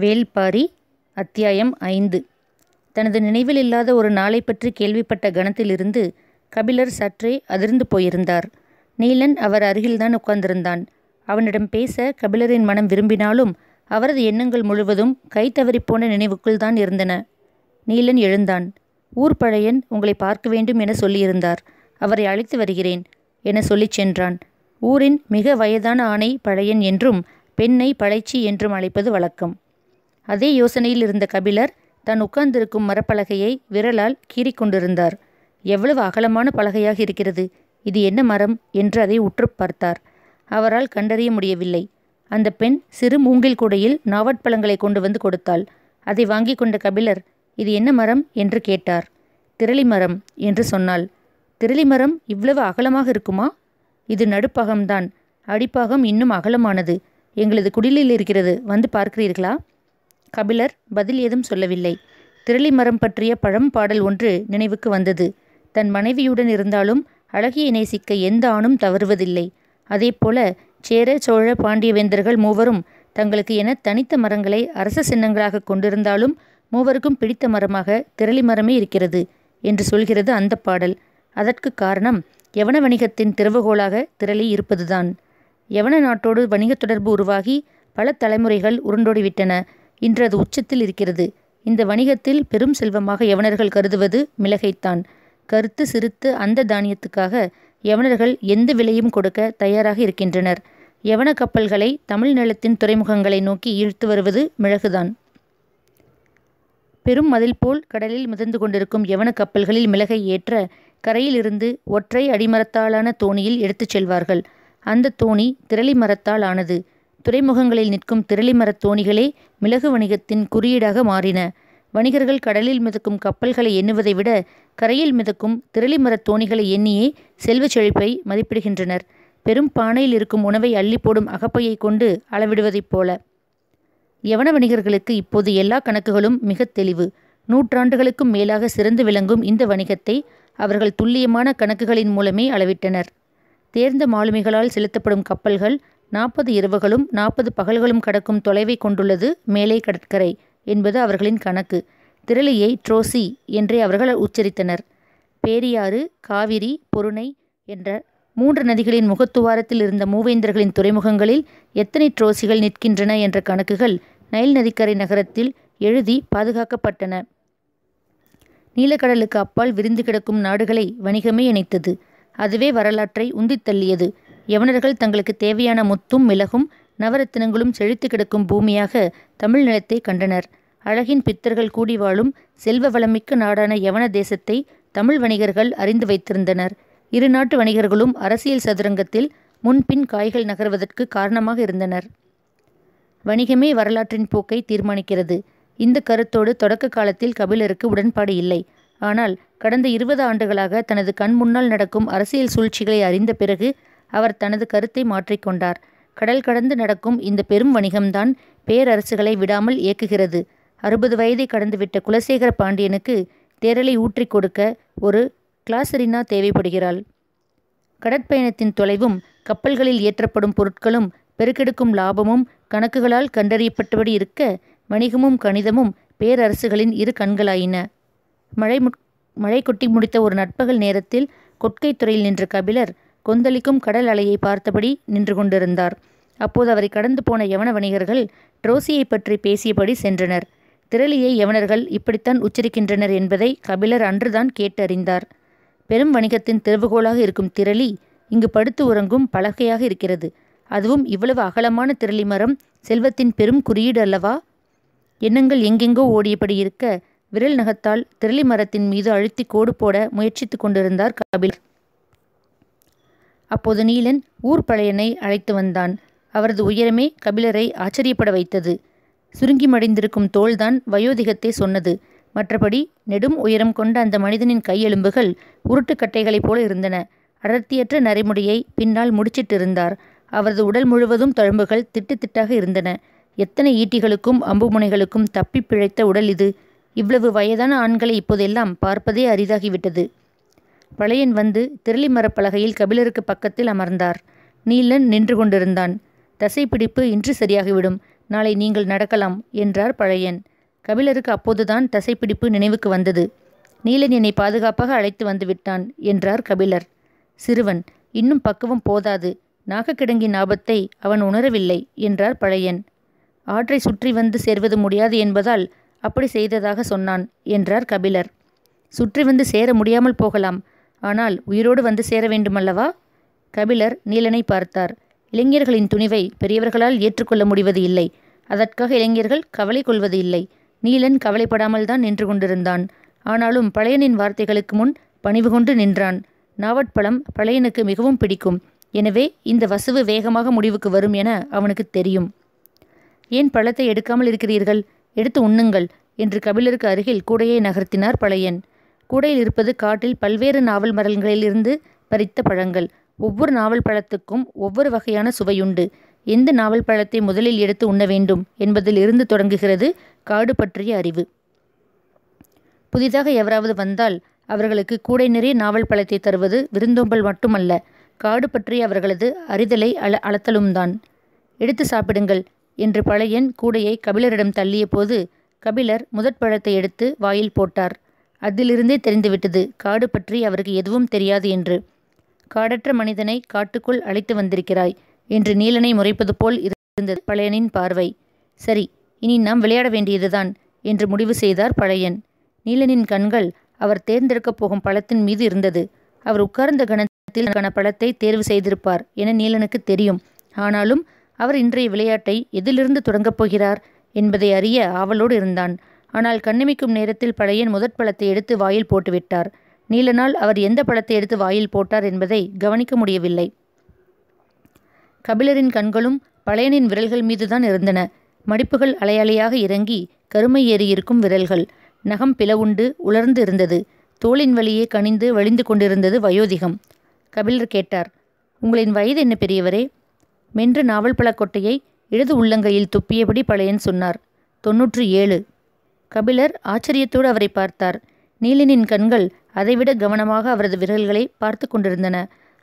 வேள்பாரி அத்தியாயம் ஐந்து. தனது நினைவில் இல்லாத ஒரு நாளை பற்றி கேள்விப்பட்ட கணத்திலிருந்து கபிலர் சற்றே அதிர்ந்து போயிருந்தார். நீலன் அவர் அருகில்தான் உட்கார்ந்திருந்தான். அவனிடம் பேச கபிலரின் மனம் விரும்பினாலும் அவரது எண்ணங்கள் முழுவதும் கை தவறிப்போன நினைவுக்குள் தான் இருந்தன. நீலன் எழுந்தான். ஊர் பழையன் உங்களை பார்க்க வேண்டும் என சொல்லியிருந்தார். அவரை அழைத்து வருகிறேன் என சொல்லிச் சென்றான். ஊரின் மிக வயதான ஆணை பழையன் என்றும் பெண்ணை பழைச்சி என்றும் அழைப்பது வழக்கம். அதே யோசனையில் இருந்த கபிலர் தான் உட்கார்ந்திருக்கும் மரப்பலகையை விரலால் கீறிக்கொண்டிருந்தார் எவ்வளவு அகலமான பலகையாக இருக்கிறது. இது என்ன மரம்? என்று அதை உற்று பார்த்தார். அவரால் கண்டறிய முடியவில்லை. அந்த பெண் சிறு மூங்கில் கூடையில் நாவற்பழங்களை கொண்டு வந்து கொடுத்தாள். அதை வாங்கி கொண்ட கபிலர் இது என்ன மரம்? என்று கேட்டார். திரளி மரம் என்று சொன்னாள். திரளி மரம் இவ்வளவு அகலமாக இருக்குமா? இது நடுப்பகம்தான். அடிப்பாகம் இன்னும் அகலமானது. எங்களது குடிலில் இருக்கிறது. வந்து பார்க்கிறீர்களா? கபிலர் பதில் ஏதும் சொல்லவில்லை. திரளி மரம் பற்றிய பழம் பாடல் ஒன்று நினைவுக்கு வந்தது. தன் மனைவியுடன் இருந்தாலும் அழகியை நேசிக்க எந்த ஆணும் தவறுவதில்லை. அதேபோல சேர சோழ பாண்டியவேந்தர்கள் மூவரும் தங்களுக்கு என தனித்த மரங்களை அரச சின்னங்களாக கொண்டிருந்தாலும் மூவருக்கும் பிடித்த மரமாக திரளி மரமே இருக்கிறது என்று சொல்கிறது அந்த பாடல். அதற்கு காரணம் யவன வணிகத்தின் திறவுகோலாக திரளி இருப்பதுதான். யவன நாட்டோடு வணிக தொடர்பு உருவாகி பல தலைமுறைகள் உருண்டோடிவிட்டன. இன்று அது உச்சத்தில் இருக்கிறது. இந்த வணிகத்தில் பெரும் செல்வமாக யவனர்கள் கருதுவது மிளகைத்தான். கருத்து சிறுத்து அந்த தானியத்துக்காக யவனர்கள் எந்த விலையும் கொடுக்க தயாராக இருக்கின்றனர். யவன கப்பல்களை தமிழ் நிலத்தின் துறைமுகங்களை நோக்கி இழுத்து வருவது மிளகுதான். பெரும் மதில் போல் கடலில் மிதந்து கொண்டிருக்கும் யவன கப்பல்களில் மிளகை ஏற்ற கரையிலிருந்து ஒற்றை அடிமரத்தாலான தோணியில் எடுத்துச் செல்வார்கள். அந்த தோணி திரளி மரத்தால் ஆனது. துறைமுகங்களில் நிற்கும் திரளிமரத் தோணிகளே மிளகு வணிகத்தின் குறியீடாக மாறின. வணிகர்கள் கடலில் மிதக்கும் கப்பல்களை எண்ணுவதை விட கரையில் மிதக்கும் திரளிமரத் தோணிகளை எண்ணியே செல்வச் செழிப்பை மதிப்பிடுகின்றனர். பெரும் பானையில் இருக்கும் உணவை அள்ளி போடும் அகப்பையை கொண்டு அளவிடுவதைப் போல. யவன வணிகர்களுக்கு இப்போது எல்லா கணக்குகளும் மிக தெளிவு. நூற்றாண்டுகளுக்கும் மேலாக சிறந்து விளங்கும் இந்த வணிகத்தை அவர்கள் துல்லியமான கணக்குகளின் மூலமே அளவிட்டனர். தேர்ந்த மாலுமிகளால் செலுத்தப்படும் கப்பல்கள் நாற்பது இரவுகளும் நாற்பது பகல்களும் கடக்கும் தொலைவை கொண்டுள்ளது மேலே கடற்கரை என்பது அவர்களின் கணக்கு. திரளியை ட்ரோசி என்றே அவர்கள் உச்சரித்தனர். பேரியாறு காவிரி பொருணை என்ற மூன்று நதிகளின் முகத்துவாரத்தில் இருந்த மூவேந்தர்களின் துறைமுகங்களில் எத்தனை ட்ரோசிகள் நிற்கின்றன என்ற கணக்குகள் நைல் நதிக்கரை நகரத்தில் எழுதி பாதுகாக்கப்பட்டன. நீலக்கடலுக்கு அப்பால் விரிந்து கிடக்கும் நாடுகளை வணிகமே இணைத்தது. அதுவே வரலாற்றை உந்தித் தள்ளியது. யவனர்கள் தங்களுக்கு தேவையான முத்தும் மிளகும் நவரத்தினங்களும் செழித்து கிடக்கும் பூமியாக தமிழ் நிலத்தை கண்டனர். அழகின் பித்தர்கள் கூடி வாழும் செல்வ வளமிக்க நாடான யவன தேசத்தை தமிழ் வணிகர்கள் அறிந்து வைத்திருந்தனர். இரு நாட்டு வணிகர்களும் அரசியல் சதுரங்கத்தில் முன்பின் காய்கள் நகர்வதற்கு காரணமாக இருந்தனர். வணிகமே வரலாற்றின் போக்கை தீர்மானிக்கிறது. இந்த கருத்தோடு தொடக்க காலத்தில் கபிலருக்கு உடன்பாடு இல்லை. ஆனால் கடந்த இருபது ஆண்டுகளாக தனது கண் முன்னால் நடக்கும் அரசியல் சூழ்ச்சிகளை அறிந்த பிறகு அவர் தனது கருத்தை மாற்றிக்கொண்டார் கடல் கடந்து நடக்கும் இந்த பெரும் வணிகம்தான் பேரரசுகளை விடாமல் இயக்குகிறது. அறுபது வயதை கடந்துவிட்ட குலசேகர பாண்டியனுக்கு தேரலை ஊற்றி கொடுக்க ஒரு கிளாசரினா தேவைப்படுகிறாள். கடற்பயணத்தின் தொலைவும் கப்பல்களில் ஏற்றப்படும் பொருட்களும் பெருக்கெடுக்கும் லாபமும் கணக்குகளால் கண்டறியப்பட்டபடி இருக்க வணிகமும் கணிதமும் பேரரசுகளின் இரு கண்களாயின. மழை மழை கொட்டி முடித்த ஒரு நட்பகல் நேரத்தில் கொட்கை துறையில் நின்ற கபிலர் கொந்தளிக்கும் கடல் அலையை பார்த்தபடி நின்று கொண்டிருந்தார். அப்போது அவரை கடந்து போன யவன வணிகர்கள் ட்ரோசியை பற்றி பேசியபடி சென்றனர். திரளியை யவனர்கள் இப்படித்தான் உச்சரிக்கின்றனர் என்பதை கபிலர் அன்றுதான் கேட்டறிந்தார். பெரும் வணிகத்தின் திறவுகோலாக இருக்கும் திரளி இங்கு படுத்து உறங்கும் பலகையாக இருக்கிறது. அதுவும் இவ்வளவு அகலமான திரளி மரம் செல்வத்தின் பெரும் குறியீடு அல்லவா? எண்ணங்கள் எங்கெங்கோ ஓடியபடி இருக்க விரல் நகத்தால் திரளி மரத்தின் மீது அழுத்தி கோடு போட முயற்சித்து கொண்டிருந்தார் கபிலர். அப்போது நீலன் ஊர் பழையனை அழைத்து வந்தான். அவரது உயரமே கபிலரை ஆச்சரியப்பட வைத்தது. சுருங்கி மடிந்திருக்கும் தோள்தான் வயோதிகத்தை சொன்னது. மற்றபடி நெடும் உயரம் கொண்ட அந்த மனிதனின் கையெலும்புகள் உருட்டுக்கட்டைகளைப் போல இருந்தன. அடர்த்தியற்ற நரைமுடியை பின்னால் முடிச்சிட்டிருந்தார். அவரது உடல் முழுவதும் தழும்புகள் திட்டு திட்டாக இருந்தன. எத்தனை ஈட்டிகளுக்கும் அம்புமுனைகளுக்கும் தப்பி பிழைத்த உடல் இது. இவ்வளவு வயதான ஆண்களை இப்போதெல்லாம் பார்ப்பதே அரிதாகிவிட்டது. பழையன் வந்து திரளி மரப்பலகையில் கபிலருக்கு பக்கத்தில் அமர்ந்தார். நீலன் நின்று கொண்டிருந்தான். தசைப்பிடிப்பு இன்று சரியாகிவிடும். நாளை நீங்கள் நடக்கலாம் என்றார் பழையன். கபிலருக்கு அப்போதுதான் தசைப்பிடிப்பு நினைவுக்கு வந்தது. நீலன் என்னை பாதுகாப்பாக அழைத்து வந்து விட்டான் என்றார் கபிலர். சிறுவன் இன்னும் பக்குவம் போதாது. நாகக்கிடங்கின் ஆபத்தை அவன் உணரவில்லை என்றார் பழையன். ஆற்றை சுற்றி வந்து சேர்வது முடியாது என்பதால் அப்படி செய்ததாக சொன்னான் என்றார் கபிலர். சுற்றி வந்து சேர முடியாமல் போகலாம். ஆனால் உயிரோடு வந்து சேர வேண்டுமல்லவா? கபிலர் நீலனை பார்த்தார். இளைஞர்களின் துணிவை பெரியவர்களால் ஏற்றுக்கொள்ள முடிவது இல்லை. அதற்காக இளைஞர்கள் கவலை கொள்வது இல்லை. நீலன் கவலைப்படாமல் தான் நின்று கொண்டிருந்தான். ஆனாலும் பழையனின் வார்த்தைகளுக்கு முன் பணிவு கொண்டு நின்றான். நாவட்பழம் பழையனுக்கு மிகவும் பிடிக்கும். எனவே இந்த வசுவு வேகமாக முடிவுக்கு வரும் என அவனுக்கு தெரியும். ஏன் பழத்தை எடுக்காமல் இருக்கிறீர்கள்? எடுத்து உண்ணுங்கள் என்று கபிலருக்கு அருகில் கூடையை நகர்த்தினார் பழையன். கூடையில் இருப்பது காட்டில் பல்வேறு நாவல் மரங்களிலிருந்து பறித்த பழங்கள். ஒவ்வொரு நாவல் பழத்துக்கும் ஒவ்வொரு வகையான சுவையுண்டு. எந்த நாவல் பழத்தை முதலில் எடுத்து உண்ண வேண்டும் என்பதில் இருந்து தொடங்குகிறது காடு பற்றிய அறிவு. புதிதாக எவராவது வந்தால் அவர்களுக்கு கூடை நிறைய நாவல் பழத்தை தருவது விருந்தோம்பல் மட்டுமல்ல காடு பற்றி அவர்களது அறிதலை அள அளத்தலும்தான். எடுத்து சாப்பிடுங்கள் என்று பழையன் கூடையை கபிலரிடம் தள்ளிய போது கபிலர் முதற் பழத்தை எடுத்து வாயில் போட்டார். அதிலிருந்தே தெரிந்துவிட்டது. காடு பற்றி அவருக்கு எதுவும் தெரியாது என்று. காடற்ற மனிதனை காட்டுக்குள் அழைத்து வந்திருக்கிறாய் என்று நீலனை முறைப்பது போல் இருந்தது பழையனின் பார்வை. சரி இனி நாம் விளையாட வேண்டியதுதான் என்று முடிவு செய்தார் பழையன். நீலனின் கண்கள் அவர் தேர்ந்தெடுக்கப் போகும் பழத்தின் மீது இருந்தது. அவர் உட்கார்ந்த கணத்தில் கண பழத்தை தேர்வு செய்திருப்பார் என நீலனுக்கு தெரியும். ஆனாலும் அவர் இன்றைய விளையாட்டை எதிலிருந்து தொடங்கப் போகிறார் என்பதை அறிய ஆவலோடு இருந்தான். ஆனால் கண்ணிமிக்கும் நேரத்தில் பழையன் முதற் பழத்தை எடுத்து வாயில் போட்டுவிட்டார். நீலனால் அவர் எந்த பழத்தை எடுத்து வாயில் போட்டார் என்பதை கவனிக்க முடியவில்லை. கபிலரின் கண்களும் பழையனின் விரல்கள் மீதுதான் இருந்தன. மடிப்புகள் அலையலையாக இறங்கி கருமை ஏறியிருக்கும் விரல்கள். நகம் பிளவுண்டு உலர்ந்து இருந்தது தோளின் வழியே கனிந்து வழிந்து கொண்டிருந்தது வயோதிகம். கபிலர் கேட்டார் உங்களின் வயது என்ன பெரியவரே? மென்று நாவல் பழக்கொட்டையை இடது உள்ளங்கையில் துப்பியபடி பழையன் சொன்னார். தொன்னூற்று ஏழு. கபிலர் ஆச்சரியத்தோடு அவரை பார்த்தார். நீலினின் கண்கள் அதைவிட கவனமாக அவரது விரல்களை பார்த்து கொண்டிருந்தன.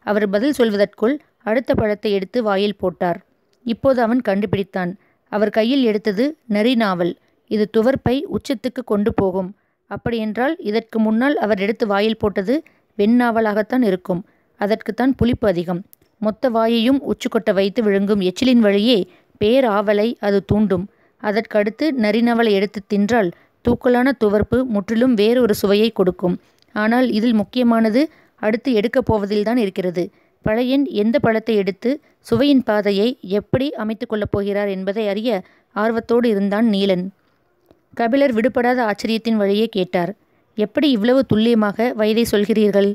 அவர் பதில் சொல்வதற்குள் அடுத்த பழத்தை எடுத்து வாயில் போட்டார். இப்போது அவன் கண்டுபிடித்தான். அவர் கையில் எடுத்தது நரி நாவல். இது துவர்ப்பை உச்சத்துக்கு கொண்டு போகும். அப்படியென்றால் இதற்கு முன்னால் அவர் எடுத்து வாயில் போட்டது வெண்ணாவலாகத்தான் இருக்கும். அதற்குத்தான் புளிப்பு அதிகம். மொத்த வாயையும் உச்சுக்கொட்ட வைத்து விழுங்கும் எச்சிலின் வழியே பேராவலை அது தூண்டும். அதற்கடுத்து நரிநவலை எடுத்து தின்றால் தூக்கலான துவர்ப்பு முற்றிலும் வேறொரு சுவையை கொடுக்கும். ஆனால் இதில் முக்கியமானது அடுத்து எடுக்கப் போவதில்தான் இருக்கிறது. பழையன் எந்த பழத்தை எடுத்து சுவையின் பாதையை எப்படி அமைத்து கொள்ளப் போகிறார் என்பதை அறிய ஆர்வத்தோடு இருந்தான் நீலன். கபிலர் விடுபடாத ஆச்சரியத்தின் வழியே கேட்டார் எப்படி இவ்வளவு துல்லியமாக வயதை சொல்கிறீர்கள்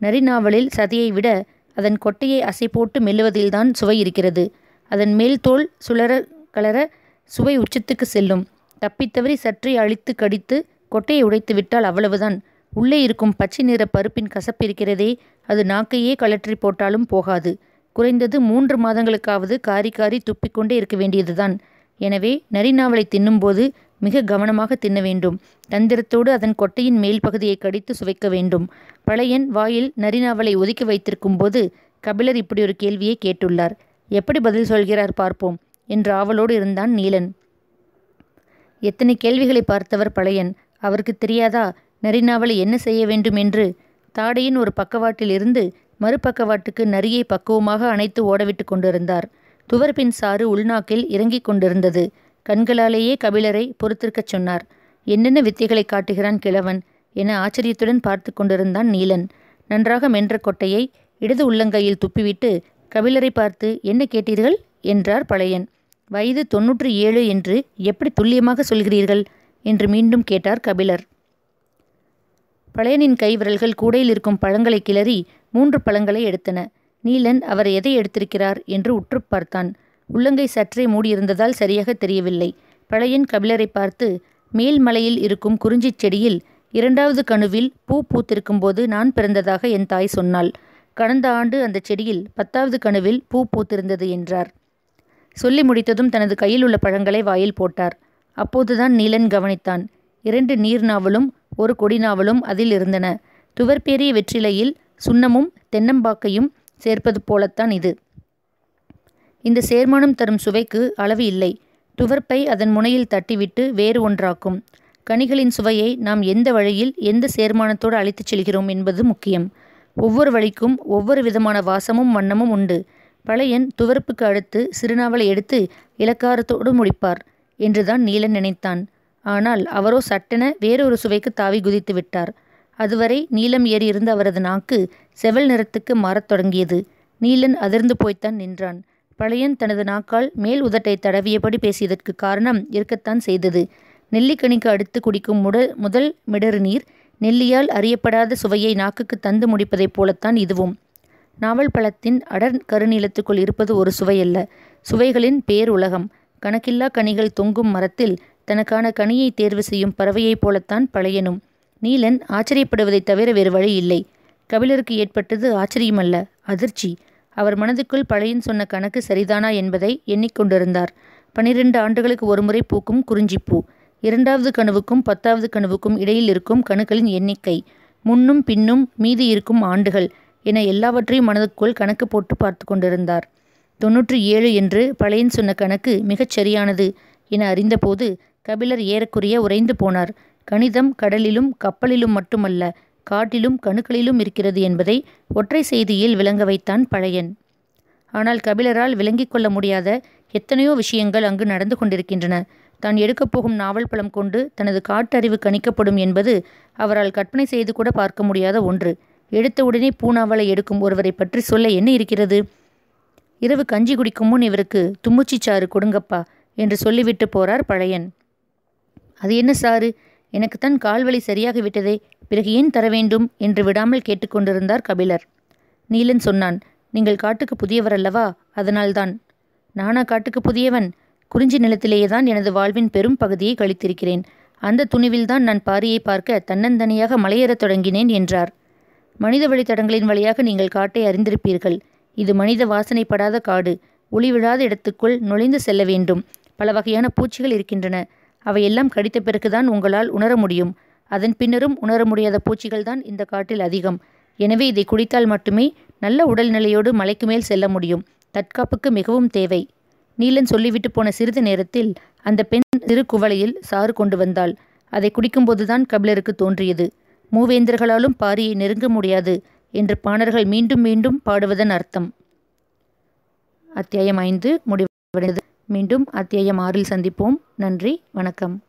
நரிநாவலில் சதையை விட அதன் கொட்டையை அசை போட்டு மெல்லுவதில்தான் சுவை இருக்கிறது. அதன் மேல் தோல் சுழற கலர சுவை உச்சத்துக்கு செல்லும். தப்பித்தவறி சற்றே அழித்து கடித்து கொட்டையை உடைத்து விட்டால் அவ்வளவுதான். உள்ளே இருக்கும் பச்சை நிற பருப்பின் கசப்பு இருக்கிறதே அது நாக்கையே கலற்றி போட்டாலும் போகாது. குறைந்தது மூன்று மாதங்களுக்காவது காரி காரி துப்பிக்கொண்டே இருக்க வேண்டியதுதான். எனவே நரிநாவலை தின்னும்போது மிக கவனமாக தின்ன வேண்டும். தந்திரத்தோடு அதன் கொட்டையின் மேல் பகுதியை கடித்து சுவைக்க வேண்டும். பழையன் வாயில் நரிநாவலை ஒதுக்கி வைத்திருக்கும் போது கபிலர் இப்படி ஒரு கேள்வியை கேட்டுள்ளார். எப்படி பதில் சொல்கிறார் பார்ப்போம். என்று ஆவலோடு இருந்தான் நீலன். எத்தனை கேள்விகளை பார்த்தவர் பழையன். அவருக்கு தெரியாதா? நரிநாவலை என்ன செய்ய வேண்டும் என்று. தாடையின் ஒரு பக்கவாட்டில் இருந்து மறுபக்கவாட்டுக்கு நரியை பக்குவமாக அணைத்து ஓடவிட்டு கொண்டிருந்தார். துவர்பின் சாறு உள்நாக்கில் இறங்கிக் கொண்டிருந்தது. கண்களாலேயே கபிலரை பொறுத்திருக்கச் சொன்னார். என்னென்ன வித்தைகளை காட்டுகிறான் கிழவன்? என ஆச்சரியத்துடன் பார்த்து கொண்டிருந்தான் நீலன். நன்றாக மென்ற கொட்டையை இடது உள்ளங்கையில் துப்பிவிட்டு கபிலரை பார்த்து என்ன கேட்டீர்கள்? என்றார் பழையன். வயது தொன்னூற்றி ஏழு என்று எப்படி துல்லியமாக சொல்கிறீர்கள்? என்று மீண்டும் கேட்டார் கபிலர். பழையனின் கைவிரல்கள் கூடையில் இருக்கும் பழங்களை கிளறி மூன்று பழங்களை எடுத்தன. நீலன் அவர் எதை எடுத்திருக்கிறார்? என்று உற்று பார்த்தான். உள்ளங்கை சற்றே மூடியிருந்ததால் சரியாக தெரியவில்லை. பழையன் கபிலரை பார்த்து மேல் மலையில் இருக்கும் குறிஞ்சிச் செடியில் இரண்டாவது கணுவில் பூ பூத்திருக்கும்போது நான் பிறந்ததாக என் தாய் சொன்னாள். கடந்த ஆண்டு அந்த செடியில் பத்தாவது கணுவில் பூ பூத்திருந்தது என்றார். சொல்லி முடித்ததும் தனது கையில் உள்ள பழங்களை வாயில் போட்டார். அப்போதுதான் நீலன் கவனித்தான். இரண்டு நீர் நாவலும் ஒரு கொடி நாவலும் அதில் இருந்தன. துவர்பேரிய வெற்றிலையில் சுண்ணமும் தென்னம்பாக்கையும் சேர்ப்பது போலத்தான் இது. இந்த சேர்மானம் தரும் சுவைக்கு அளவு இல்லை. துவர்ப்பை அதன் முனையில் தட்டிவிட்டு வேறு ஒன்றாக்கும். கனிகளின் சுவையை நாம் எந்த வழியில் எந்த சேர்மானத்தோடு அழைத்துச் செல்கிறோம் என்பது முக்கியம். ஒவ்வொரு வழிக்கும் ஒவ்வொரு விதமான வாசமும் வண்ணமும் உண்டு. பழையன் துவர்ப்புக்கு அடுத்து சிறுநாவலை எடுத்து இலக்காரத்தோடு முடிப்பார் என்றுதான் நீலன் நினைத்தான். ஆனால் அவரோ சட்டென வேறொரு சுவைக்கு தாவி குதித்து விட்டார். அதுவரை நீலம் ஏறியிருந்த அவரது நாக்கு செவல் நிறத்துக்கு மாறத் தொடங்கியது. நீலன் அதிர்ந்து போய்த்தான் நின்றான். பழையன் தனது நாக்கால் மேல் உதட்டை தடவியபடி பேசியதற்கு காரணம் இருக்கத்தான் செய்தது. நெல்லிக்கனிக்கு அடுத்து குடிக்கும் முட முதல் மிடறு நீர் நெல்லியால் அறியப்படாத சுவையை நாக்குக்கு தந்து முடிப்பதைப் போலத்தான் இதுவும். நாவல் பழத்தின் அடர் கருநிலத்துக்குள் இருப்பது ஒரு சுவையல்ல சுவைகளின் பேருலகம் கணக்கில்லா கனிகள் தொங்கும் மரத்தில் தனக்கான கனியை தேர்வு செய்யும் பறவையைப் போலத்தான் பழையனும். நீலன் ஆச்சரியப்படுவதைத் தவிர வேறு வழி இல்லை. கபிலருக்கு ஏற்பட்டது ஆச்சரியமல்ல அதிர்ச்சி. அவர் மனதுக்குள் பழையன் சொன்ன கணக்கு சரிதானா என்பதை எண்ணிக்கொண்டிருந்தார். பனிரெண்டு ஆண்டுகளுக்கு ஒருமுறை பூக்கும் குறிஞ்சிப்பூ. இரண்டாவது கனவுக்கும் பத்தாவது கனவுக்கும் இடையில் இருக்கும் கணுக்களின் எண்ணிக்கை. முன்னும் பின்னும் மீதி இருக்கும் ஆண்டுகள். என எல்லாவற்றையும் மனதுக்குள் கணக்கு போட்டு பார்த்து கொண்டிருந்தார். தொன்னூற்றி ஏழு என்று பழையன் சொன்ன கணக்கு மிகச் சரியானது என அறிந்தபோது கபிலர் ஏறக்குறைய உறைந்து போனார். கணிதம் கடலிலும் கப்பலிலும் மட்டுமல்ல காட்டிலும் கணுக்களிலும் இருக்கிறது என்பதை ஒற்றை செய்தியில் விளங்க வைத்தான் பழையன். ஆனால் கபிலரால் விளங்கிக் கொள்ள முடியாத எத்தனையோ விஷயங்கள் அங்கு நடந்து கொண்டிருக்கின்றன. தான் எடுக்கப் போகும் நாவல் பழம் கொண்டு தனது காட்டறிவு கணிக்கப்படும் என்பது அவரால் கற்பனை செய்து கூட பார்க்க முடியாத ஒன்று. எடுத்தவுடனே பூனாவளை எடுக்கும் ஒருவரை பற்றி சொல்ல என்ன இருக்கிறது? இரவு கஞ்சி குடிக்கும் முன் இவருக்கு தும்முச்சி சாறு கொடுங்கப்பா என்று சொல்லிவிட்டு போறார் பழையன். அது என்ன சாறு? எனக்குத்தான் கால்வழி சரியாகி விட்டதே பிறகு ஏன் தர வேண்டும் என்று விடாமல் கேட்டுக்கொண்டிருந்தார் கபிலர். நீலன் சொன்னான் நீங்கள் காட்டுக்கு புதியவர் அல்லவா? அதனால்தான். நானா காட்டுக்கு புதியவன்? குறிஞ்சி நிலத்திலேயே தான் எனது வாழ்வின் பெரும் பகுதியை கழித்திருக்கிறேன். அந்த துணிவில்தான் நான் பாரியை பார்க்க தன்னந்தனியாக மலையேறத் தொடங்கினேன் என்றார். மனித வழித்தடங்களின் வழியாக நீங்கள் காட்டை அறிந்திருப்பீர்கள். இது மனித வாசனைப்படாத காடு. ஒளி விழாத இடத்துக்குள் நுழைந்து செல்ல வேண்டும். பல வகையான பூச்சிகள் இருக்கின்றன. அவையெல்லாம் கடித்த பிறகுதான் உங்களால் உணர முடியும். அதன் பின்னரும் உணர முடியாத பூச்சிகள் தான் இந்த காட்டில் அதிகம். எனவே இதை குடித்தால் மட்டுமே நல்ல உடல்நிலையோடு மலைக்கு மேல் செல்ல முடியும். தற்காப்புக்கு மிகவும் தேவை. நீலன் சொல்லிவிட்டு போன சிறிது நேரத்தில் அந்த பெண் சிறு குவளையில் சாறு கொண்டு வந்தாள். அதை குடிக்கும்போதுதான் கபிலருக்கு தோன்றியது. மூவேந்தர்களாலும் பாரியை நெருங்க முடியாது என்று பாணர்கள் மீண்டும் மீண்டும் பாடுவதன் அர்த்தம். அத்தியாயம் ஐந்து முடிவடைந்தது. மீண்டும் அத்தியாயம் ஆறில் சந்திப்போம். நன்றி வணக்கம்.